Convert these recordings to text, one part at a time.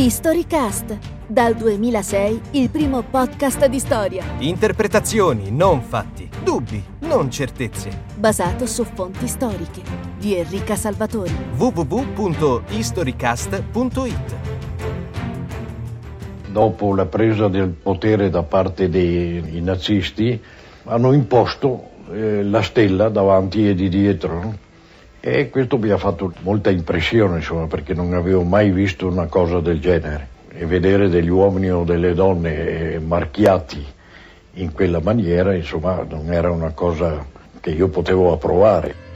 Historycast, dal 2006 il primo podcast di storia. Interpretazioni, non fatti. Dubbi, non certezze. Basato su fonti storiche. Di Enrica Salvatori. www.historycast.it Dopo la presa del potere da parte dei nazisti, hanno imposto eh, la stella davanti e di dietro. E questo mi ha fatto molta impressione, insomma, perché non avevo mai visto una cosa del genere. E vedere degli uomini o delle donne eh, marchiati in quella maniera, insomma, non era una cosa che io potevo approvare.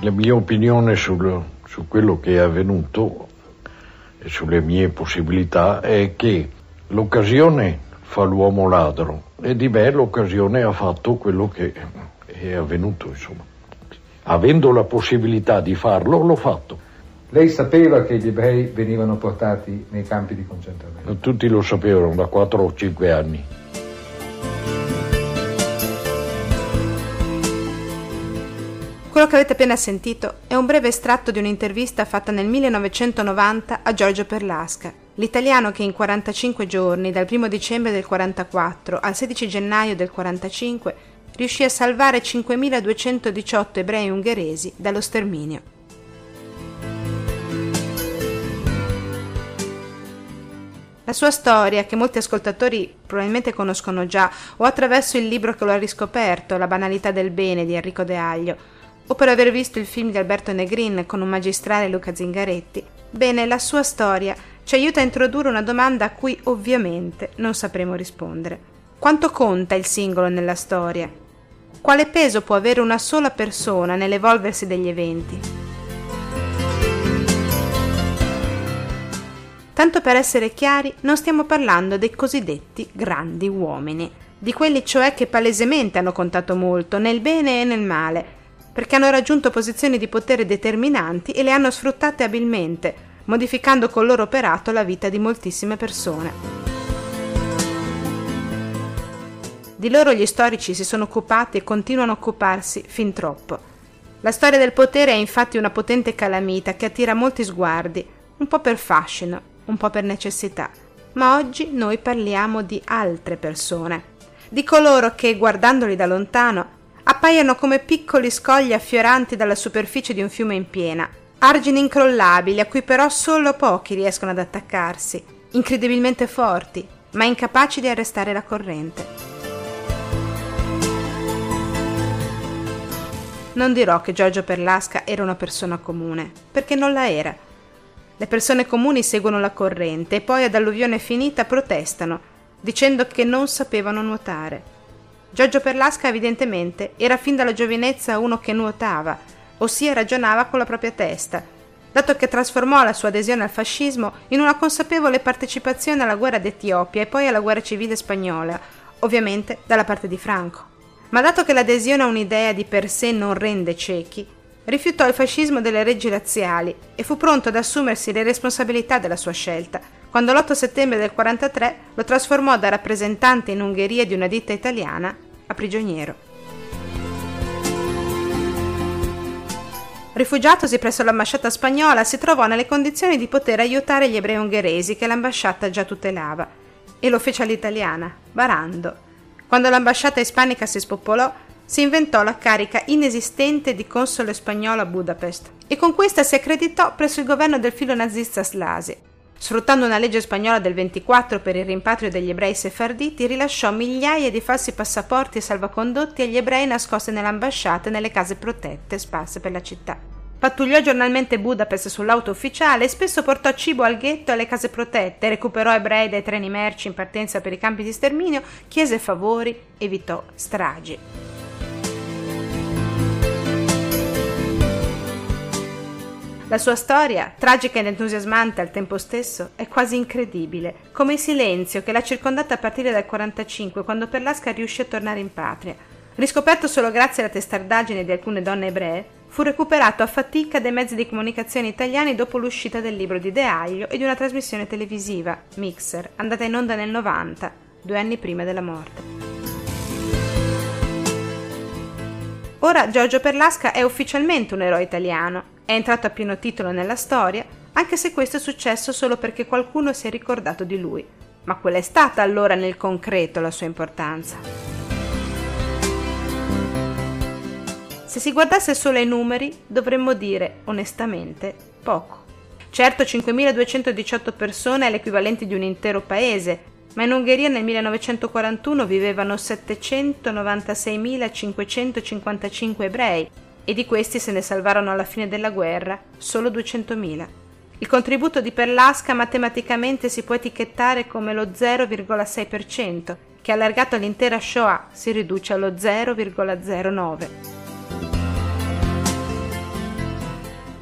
La mia opinione sul, su quello che è avvenuto e sulle mie possibilità è che l'occasione fa l'uomo ladro e di me l'occasione ha fatto quello che è avvenuto, insomma. Avendo la possibilità di farlo, l'ho fatto. Lei sapeva che gli ebrei venivano portati nei campi di concentramento? Tutti lo sapevano da 4 o 5 anni. Quello che avete appena sentito è un breve estratto di un'intervista fatta nel 1990 a Giorgio Perlasca, l'italiano che in 45 giorni, dal 1 dicembre del 44 al 16 gennaio del 45, riuscì a salvare 5.218 ebrei ungheresi dallo sterminio. La sua storia, che molti ascoltatori probabilmente conoscono già, o attraverso il libro che lo ha riscoperto, La banalità del bene di Enrico De Aglio, o per aver visto il film di Alberto Negrin con un magistrale Luca Zingaretti, bene, la sua storia ci aiuta a introdurre una domanda a cui ovviamente non sapremo rispondere. Quanto conta il singolo nella storia? Quale peso può avere una sola persona nell'evolversi degli eventi? Tanto per essere chiari, non stiamo parlando dei cosiddetti grandi uomini, di quelli cioè che palesemente hanno contato molto nel bene e nel male, perché hanno raggiunto posizioni di potere determinanti e le hanno sfruttate abilmente, modificando col loro operato la vita di moltissime persone. Di loro gli storici si sono occupati e continuano a occuparsi fin troppo. La storia del potere è infatti una potente calamita che attira molti sguardi, un po' per fascino, un po' per necessità. Ma oggi noi parliamo di altre persone, di coloro che, guardandoli da lontano, appaiono come piccoli scogli affioranti dalla superficie di un fiume in piena, argini incrollabili a cui però solo pochi riescono ad attaccarsi, incredibilmente forti, ma incapaci di arrestare la corrente. Non dirò che Giorgio Perlasca era una persona comune, perché non la era. Le persone comuni seguono la corrente e poi ad alluvione finita protestano, dicendo che non sapevano nuotare. Giorgio Perlasca evidentemente era fin dalla giovinezza uno che nuotava, ossia ragionava con la propria testa, dato che trasformò la sua adesione al fascismo in una consapevole partecipazione alla guerra d'Etiopia e poi alla guerra civile spagnola, ovviamente dalla parte di Franco. Ma dato che l'adesione a un'idea di per sé non rende ciechi, rifiutò il fascismo delle leggi razziali e fu pronto ad assumersi le responsabilità della sua scelta, quando l'8 settembre del 43 lo trasformò da rappresentante in Ungheria di una ditta italiana a prigioniero. Rifugiatosi presso l'ambasciata spagnola, si trovò nelle condizioni di poter aiutare gli ebrei ungheresi che l'ambasciata già tutelava, e lo fece all'italiana, barando, quando l'ambasciata ispanica si spopolò, si inventò la carica inesistente di console spagnolo a Budapest e con questa si accreditò presso il governo del filo nazista Slasi. Sfruttando una legge spagnola del 24 per il rimpatrio degli ebrei sefarditi, rilasciò migliaia di falsi passaporti e salvacondotti agli ebrei nascosti nell'ambasciata e nelle case protette sparse per la città. Pattugliò giornalmente Budapest sull'auto ufficiale e spesso portò cibo al ghetto e alle case protette, recuperò ebrei dai treni merci in partenza per i campi di sterminio, chiese favori, evitò stragi. La sua storia, tragica ed entusiasmante al tempo stesso, è quasi incredibile, come il silenzio che l'ha circondata a partire dal 45, quando Perlasca riuscì a tornare in patria. Riscoperto solo grazie alla testardaggine di alcune donne ebree, fu recuperato a fatica dai mezzi di comunicazione italiani dopo l'uscita del libro di De Aglio e di una trasmissione televisiva, Mixer, andata in onda nel 90, due anni prima della morte. Ora Giorgio Perlasca è ufficialmente un eroe italiano, è entrato a pieno titolo nella storia, anche se questo è successo solo perché qualcuno si è ricordato di lui. Ma qual è stata allora nel concreto la sua importanza? Se si guardasse solo ai numeri, dovremmo dire, onestamente, poco. Certo 5.218 persone è l'equivalente di un intero paese, ma in Ungheria nel 1941 vivevano 796.555 ebrei e di questi se ne salvarono alla fine della guerra solo 200.000. Il contributo di Perlasca matematicamente si può etichettare come lo 0,6%, che allargato all'intera Shoah si riduce allo 0,09%.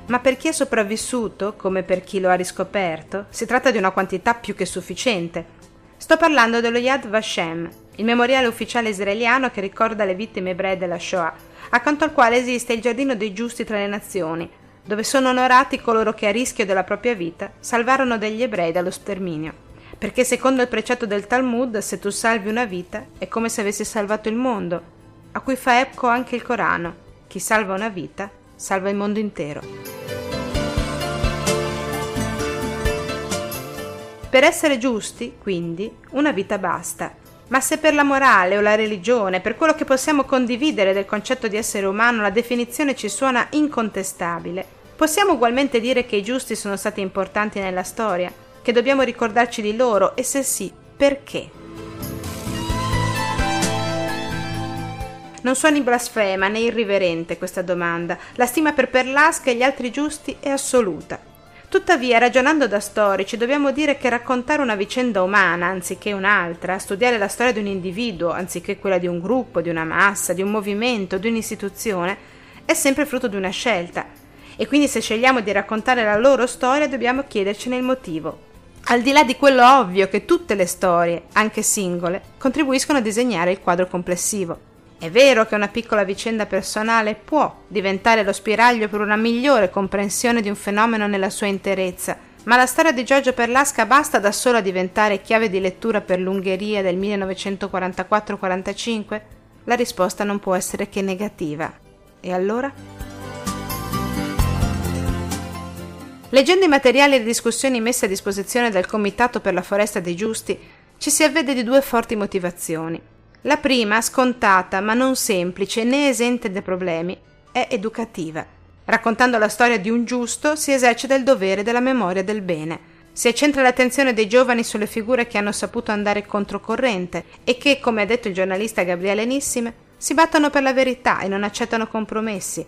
Ma per chi è sopravvissuto, come per chi lo ha riscoperto, si tratta di una quantità più che sufficiente, Sto parlando dello Yad Vashem, il memoriale ufficiale israeliano che ricorda le vittime ebree della Shoah, accanto al quale esiste il Giardino dei Giusti tra le Nazioni, dove sono onorati coloro che a rischio della propria vita salvarono degli ebrei dallo sterminio. Perché secondo il precetto del Talmud, se tu salvi una vita, è come se avessi salvato il mondo, a cui fa eco anche il Corano. Chi salva una vita, salva il mondo intero. Per essere giusti, quindi, una vita basta. Ma se per la morale o la religione, per quello che possiamo condividere del concetto di essere umano, la definizione ci suona incontestabile, possiamo ugualmente dire che i giusti sono stati importanti nella storia, che dobbiamo ricordarci di loro e se sì, perché? Non suoni blasfema né irriverente questa domanda. La stima per Perlasca e gli altri giusti è assoluta. Tuttavia, ragionando da storici, dobbiamo dire che raccontare una vicenda umana anziché un'altra, studiare la storia di un individuo anziché quella di un gruppo, di una massa, di un movimento, di un'istituzione, è sempre frutto di una scelta. E quindi se scegliamo di raccontare la loro storia dobbiamo chiedercene il motivo. Al di là di quello ovvio che tutte le storie, anche singole, contribuiscono a disegnare il quadro complessivo. È vero che una piccola vicenda personale può diventare lo spiraglio per una migliore comprensione di un fenomeno nella sua interezza, ma la storia di Giorgio Perlasca basta da sola a diventare chiave di lettura per l'Ungheria del 1944-45? La risposta non può essere che negativa. E allora? Leggendo i materiali e le discussioni messe a disposizione dal Comitato per la Foresta dei Giusti, ci si avvede di due forti motivazioni. La prima, scontata ma non semplice né esente da problemi, è educativa. Raccontando la storia di un giusto si esercita il dovere della memoria del bene. Si accentra l'attenzione dei giovani sulle figure che hanno saputo andare controcorrente e che, come ha detto il giornalista Gabriele Nissime, si battono per la verità e non accettano compromessi.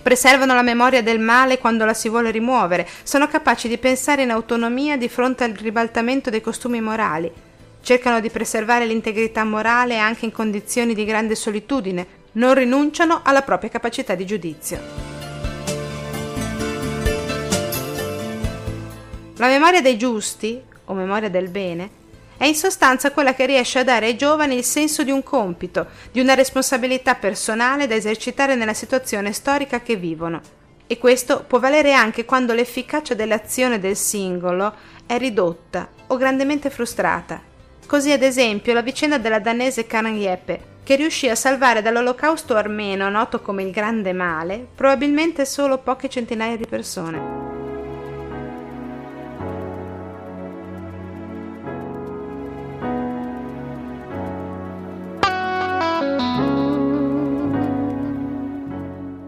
Preservano la memoria del male quando la si vuole rimuovere, sono capaci di pensare in autonomia di fronte al ribaltamento dei costumi morali, cercano di preservare l'integrità morale anche in condizioni di grande solitudine, non rinunciano alla propria capacità di giudizio. La memoria dei giusti, o memoria del bene, è in sostanza quella che riesce a dare ai giovani il senso di un compito, di una responsabilità personale da esercitare nella situazione storica che vivono. E questo può valere anche quando l'efficacia dell'azione del singolo è ridotta o grandemente frustrata Così ad esempio la vicenda della danese Karan Yeppe, che riuscì a salvare dall'olocausto armeno, noto come il Grande Male, probabilmente solo poche centinaia di persone.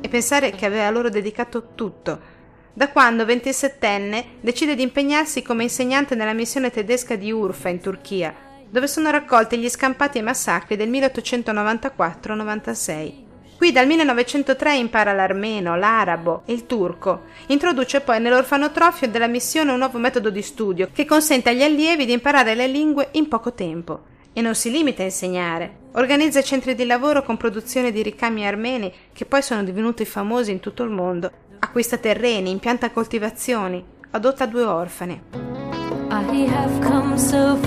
E pensare che aveva loro dedicato tutto, da quando, 27enne, decide di impegnarsi come insegnante nella missione tedesca di Urfa in Turchia, dove sono raccolti gli scampati e massacri del 1894-96. Qui dal 1903 impara l'armeno, l'arabo e il turco. Introduce poi nell'orfanotrofio della missione un nuovo metodo di studio che consente agli allievi di imparare le lingue in poco tempo. E non si limita a insegnare. Organizza centri di lavoro con produzione di ricami armeni che poi sono divenuti famosi in tutto il mondo. Acquista terreni, impianta coltivazioni, adotta due orfane. So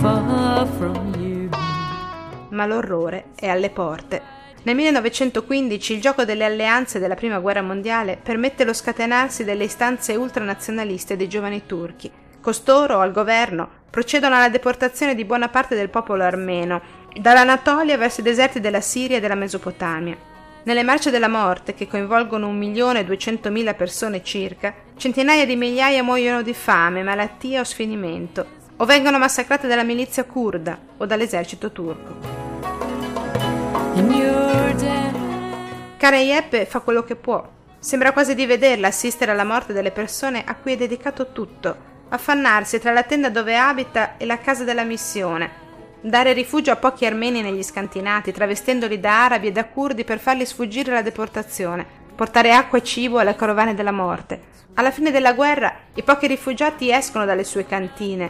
Ma l'orrore è alle porte. Nel 1915 il gioco delle alleanze della Prima Guerra Mondiale permette lo scatenarsi delle istanze ultranazionaliste dei giovani turchi. Costoro, al governo, procedono alla deportazione di buona parte del popolo armeno, dall'Anatolia verso i deserti della Siria e della Mesopotamia. Nelle marce della morte, che coinvolgono un milione e duecentomila persone circa, Centinaia di migliaia muoiono di fame, malattia o sfinimento, o vengono massacrate dalla milizia kurda o dall'esercito turco. Yeppe fa quello che può. Sembra quasi di vederla assistere alla morte delle persone a cui è dedicato tutto, affannarsi tra la tenda dove abita e la casa della missione, dare rifugio a pochi armeni negli scantinati, travestendoli da arabi e da curdi per farli sfuggire alla deportazione, portare acqua e cibo alle carovane della morte. Alla fine della guerra i pochi rifugiati escono dalle sue cantine,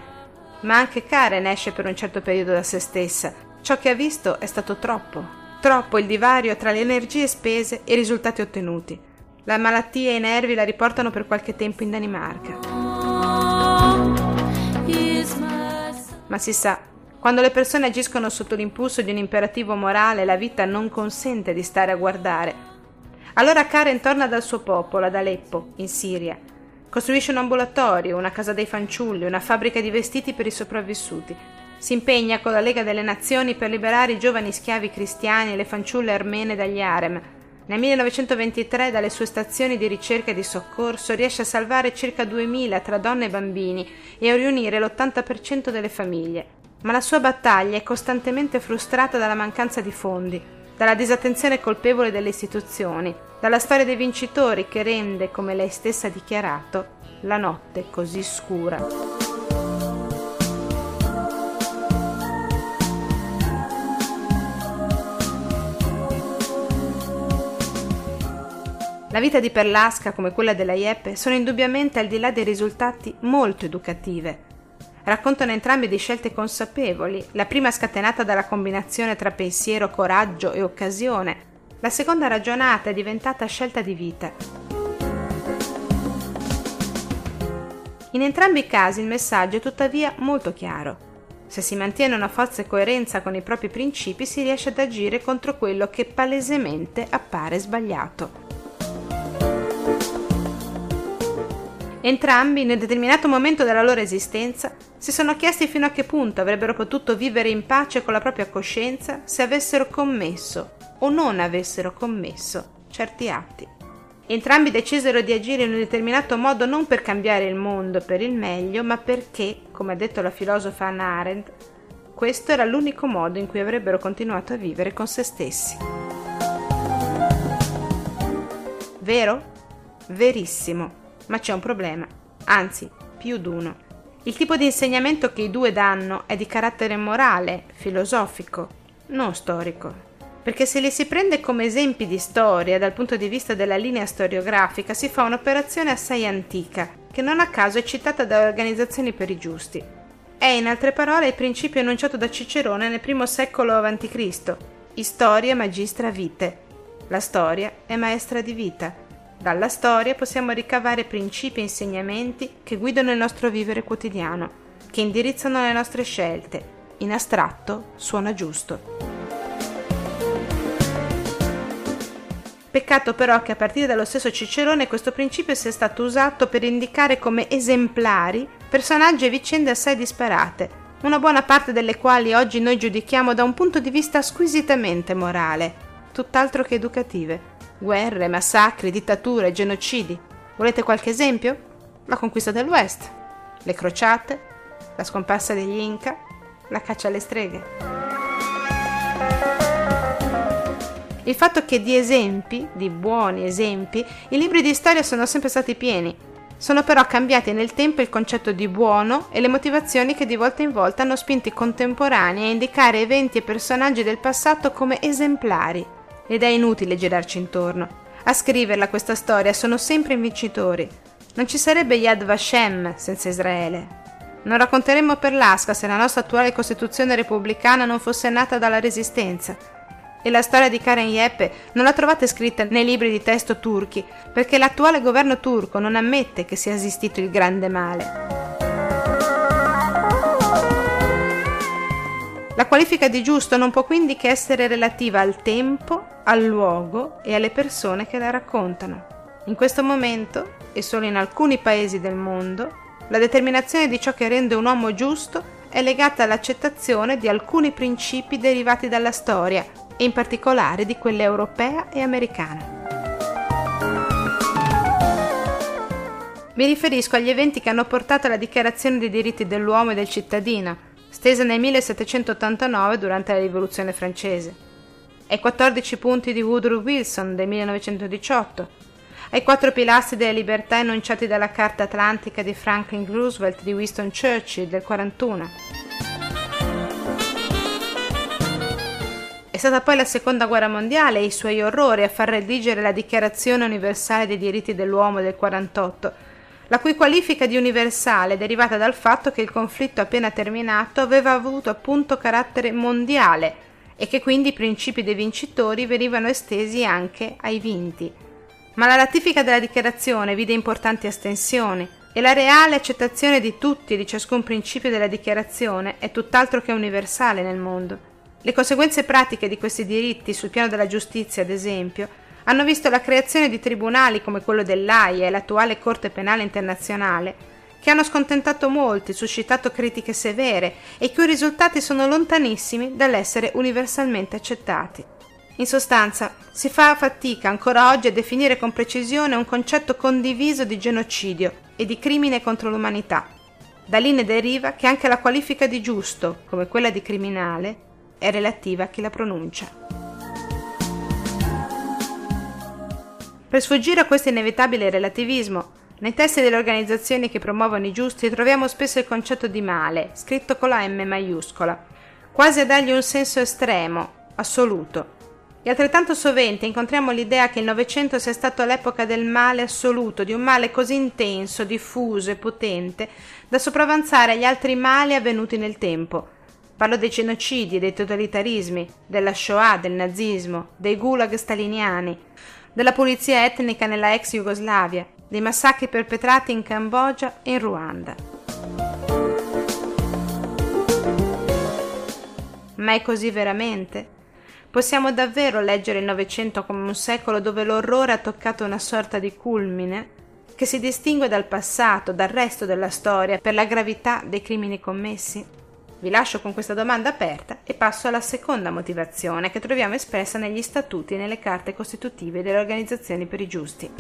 ma anche Karen esce per un certo periodo da se stessa. Ciò che ha visto è stato troppo, troppo il divario tra le energie spese e i risultati ottenuti. La malattia e i nervi la riportano per qualche tempo in Danimarca. Ma si sa, quando le persone agiscono sotto l'impulso di un imperativo morale, la vita non consente di stare a guardare. Allora Karen torna dal suo popolo, ad Aleppo, in Siria. Costruisce un ambulatorio, una casa dei fanciulli, una fabbrica di vestiti per i sopravvissuti. Si impegna con la Lega delle Nazioni per liberare i giovani schiavi cristiani e le fanciulle armene dagli harem. Nel 1923 dalle sue stazioni di ricerca e di soccorso riesce a salvare circa 2000 tra donne e bambini e a riunire l'80% delle famiglie ma la sua battaglia è costantemente frustrata dalla mancanza di fondi, dalla disattenzione colpevole delle istituzioni, dalla storia dei vincitori che rende, come lei stessa ha dichiarato, la notte così scura. La vita di Perlasca, come quella della Ieppe, sono indubbiamente al di là dei risultati molto educative raccontano entrambi di scelte consapevoli, la prima scatenata dalla combinazione tra pensiero, coraggio e occasione, la seconda ragionata è diventata scelta di vita. In entrambi i casi il messaggio è tuttavia molto chiaro. Se si mantiene una forza e coerenza con i propri principi si riesce ad agire contro quello che palesemente appare sbagliato. Entrambi, un determinato momento della loro esistenza, si sono chiesti fino a che punto avrebbero potuto vivere in pace con la propria coscienza se avessero commesso o non avessero commesso certi atti. Entrambi decisero di agire in un determinato modo non per cambiare il mondo per il meglio, ma perché, come ha detto la filosofa Hannah Arendt, questo era l'unico modo in cui avrebbero continuato a vivere con se stessi. Vero? Verissimo ma c'è un problema, anzi, più d'uno. Il tipo di insegnamento che i due danno è di carattere morale, filosofico, non storico. Perché se li si prende come esempi di storia dal punto di vista della linea storiografica si fa un'operazione assai antica, che non a caso è citata da organizzazioni per i giusti. È in altre parole il principio enunciato da Cicerone nel primo secolo a.C. Historia magistra vite. La storia è maestra di vita dalla storia possiamo ricavare principi e insegnamenti che guidano il nostro vivere quotidiano, che indirizzano le nostre scelte. In astratto suona giusto. Peccato però che a partire dallo stesso Cicerone questo principio sia stato usato per indicare come esemplari personaggi e vicende assai disparate, una buona parte delle quali oggi noi giudichiamo da un punto di vista squisitamente morale, tutt'altro che educative guerre, massacri, dittature, genocidi. Volete qualche esempio? La conquista del West, le crociate, la scomparsa degli Inca, la caccia alle streghe. Il fatto che di esempi, di buoni esempi, i libri di storia sono sempre stati pieni. Sono però cambiati nel tempo il concetto di buono e le motivazioni che di volta in volta hanno spinto i contemporanei a indicare eventi e personaggi del passato come esemplari ed è inutile girarci intorno. A scriverla questa storia sono sempre i vincitori. Non ci sarebbe Yad Vashem senza Israele. Non racconteremmo per l'Asca se la nostra attuale Costituzione repubblicana non fosse nata dalla Resistenza. E la storia di Karen Yeppe non la trovate scritta nei libri di testo turchi, perché l'attuale governo turco non ammette che sia esistito il grande male. La qualifica di giusto non può quindi che essere relativa al tempo, al luogo e alle persone che la raccontano. In questo momento, e solo in alcuni paesi del mondo, la determinazione di ciò che rende un uomo giusto è legata all'accettazione di alcuni principi derivati dalla storia, e in particolare di quella europea e americana. Mi riferisco agli eventi che hanno portato alla Dichiarazione dei diritti dell'uomo e del cittadino, stesa nel 1789 durante la Rivoluzione francese, ai 14 punti di Woodrow Wilson del 1918, ai quattro pilastri delle libertà enunciati dalla Carta Atlantica di Franklin Roosevelt di Winston Churchill del 41. È stata poi la Seconda Guerra Mondiale e i suoi orrori a far redigere la Dichiarazione universale dei diritti dell'uomo del 48 la cui qualifica di universale è derivata dal fatto che il conflitto appena terminato aveva avuto appunto carattere mondiale e che quindi i principi dei vincitori venivano estesi anche ai vinti. Ma la ratifica della dichiarazione vide importanti astensioni e la reale accettazione di tutti di ciascun principio della dichiarazione è tutt'altro che universale nel mondo. Le conseguenze pratiche di questi diritti sul piano della giustizia, ad esempio, hanno visto la creazione di tribunali come quello dell'AIA e l'attuale Corte Penale Internazionale, che hanno scontentato molti, suscitato critiche severe e i cui risultati sono lontanissimi dall'essere universalmente accettati. In sostanza, si fa fatica ancora oggi a definire con precisione un concetto condiviso di genocidio e di crimine contro l'umanità. Da lì ne deriva che anche la qualifica di giusto, come quella di criminale, è relativa a chi la pronuncia. Per sfuggire a questo inevitabile relativismo, nei testi delle organizzazioni che promuovono i giusti troviamo spesso il concetto di male, scritto con la M maiuscola, quasi a dargli un senso estremo, assoluto. E altrettanto sovente incontriamo l'idea che il Novecento sia stato l'epoca del male assoluto, di un male così intenso, diffuso e potente da sopravanzare agli altri mali avvenuti nel tempo. Parlo dei genocidi, dei totalitarismi, della Shoah, del nazismo, dei gulag staliniani, della pulizia etnica nella ex Jugoslavia, dei massacri perpetrati in Cambogia e in Ruanda. Ma è così veramente? Possiamo davvero leggere il Novecento come un secolo dove l'orrore ha toccato una sorta di culmine che si distingue dal passato, dal resto della storia, per la gravità dei crimini commessi? Vi lascio con questa domanda aperta e passo alla seconda motivazione che troviamo espressa negli statuti e nelle carte costitutive delle organizzazioni per i giusti.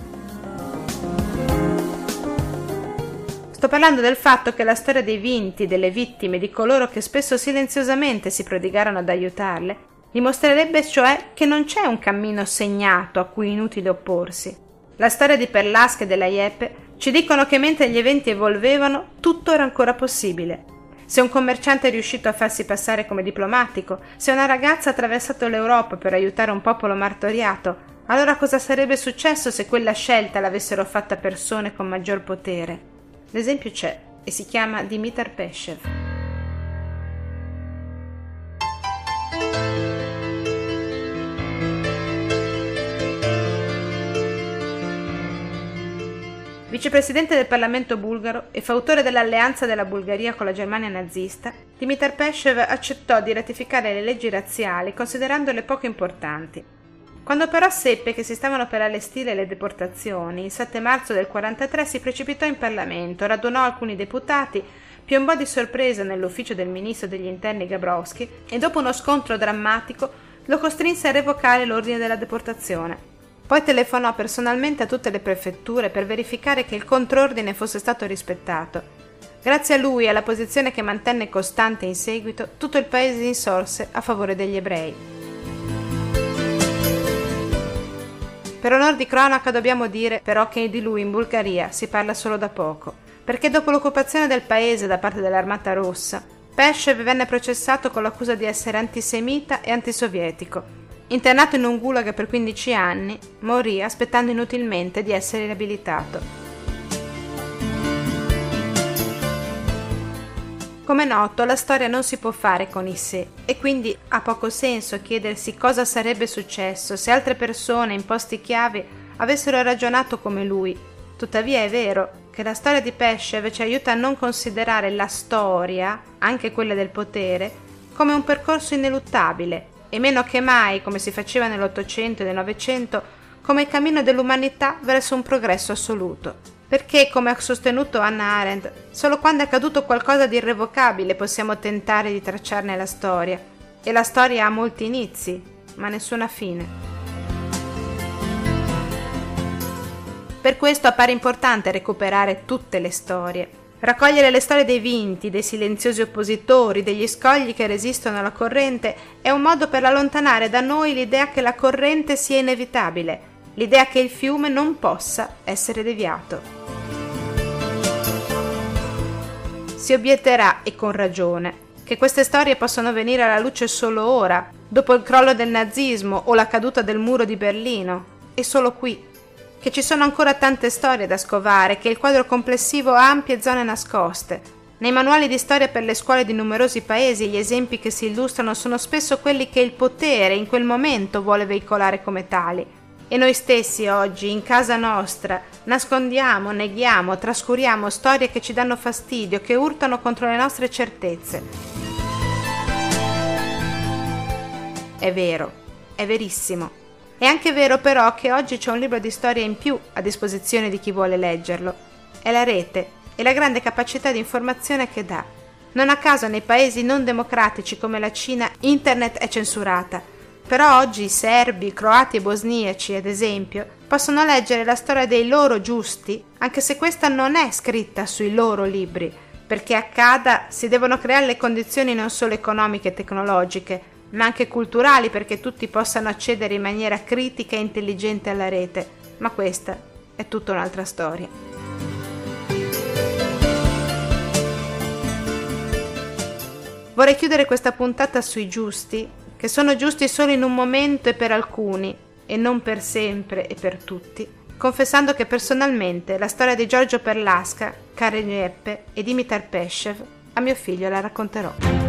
Sto parlando del fatto che la storia dei vinti, delle vittime, di coloro che spesso silenziosamente si prodigarono ad aiutarle, dimostrerebbe cioè che non c'è un cammino segnato a cui è inutile opporsi. La storia di Perlasca e della Ieppe ci dicono che mentre gli eventi evolvevano tutto era ancora possibile se un commerciante è riuscito a farsi passare come diplomatico, se una ragazza ha attraversato l'Europa per aiutare un popolo martoriato, allora cosa sarebbe successo se quella scelta l'avessero fatta persone con maggior potere? L'esempio c'è e si chiama Dimitar Peshev. Vicepresidente del Parlamento bulgaro e fautore dell'alleanza della Bulgaria con la Germania nazista, Dimitar Peshev accettò di ratificare le leggi razziali considerandole poco importanti. Quando però seppe che si stavano per allestire le deportazioni, il 7 marzo del 43 si precipitò in Parlamento, radunò alcuni deputati, piombò di sorpresa nell'ufficio del ministro degli interni Gabrowski e dopo uno scontro drammatico lo costrinse a revocare l'ordine della deportazione. Poi telefonò personalmente a tutte le prefetture per verificare che il contrordine fosse stato rispettato. Grazie a lui e alla posizione che mantenne costante in seguito, tutto il paese insorse a favore degli ebrei. Per onor di cronaca dobbiamo dire però che di lui in Bulgaria si parla solo da poco, perché dopo l'occupazione del paese da parte dell'Armata Rossa, Pescev venne processato con l'accusa di essere antisemita e antisovietico Internato in un gulag per 15 anni, morì aspettando inutilmente di essere riabilitato. Come noto, la storia non si può fare con i sé e quindi ha poco senso chiedersi cosa sarebbe successo se altre persone in posti chiave avessero ragionato come lui. Tuttavia è vero che la storia di Pescev ci aiuta a non considerare la storia, anche quella del potere, come un percorso ineluttabile e meno che mai, come si faceva nell'Ottocento e nel Novecento, come cammino dell'umanità verso un progresso assoluto. Perché, come ha sostenuto Hannah Arendt, solo quando è accaduto qualcosa di irrevocabile possiamo tentare di tracciarne la storia. E la storia ha molti inizi, ma nessuna fine. Per questo appare importante recuperare tutte le storie, Raccogliere le storie dei vinti, dei silenziosi oppositori, degli scogli che resistono alla corrente è un modo per allontanare da noi l'idea che la corrente sia inevitabile, l'idea che il fiume non possa essere deviato. Si obietterà, e con ragione, che queste storie possono venire alla luce solo ora, dopo il crollo del nazismo o la caduta del muro di Berlino, e solo qui, che ci sono ancora tante storie da scovare, che il quadro complessivo ha ampie zone nascoste. Nei manuali di storia per le scuole di numerosi paesi gli esempi che si illustrano sono spesso quelli che il potere in quel momento vuole veicolare come tali. E noi stessi oggi, in casa nostra, nascondiamo, neghiamo, trascuriamo storie che ci danno fastidio, che urtano contro le nostre certezze. È vero, è verissimo. È anche vero però che oggi c'è un libro di storia in più a disposizione di chi vuole leggerlo. È la rete e la grande capacità di informazione che dà. Non a caso nei paesi non democratici come la Cina internet è censurata. Però oggi i serbi, croati e bosniaci, ad esempio, possono leggere la storia dei loro giusti, anche se questa non è scritta sui loro libri. Perché accada si devono creare le condizioni non solo economiche e tecnologiche, ma anche culturali perché tutti possano accedere in maniera critica e intelligente alla rete, ma questa è tutta un'altra storia. Vorrei chiudere questa puntata sui giusti, che sono giusti solo in un momento e per alcuni, e non per sempre e per tutti, confessando che personalmente la storia di Giorgio Perlasca, Karen Jeppe e Dimitar Pescev a mio figlio la racconterò.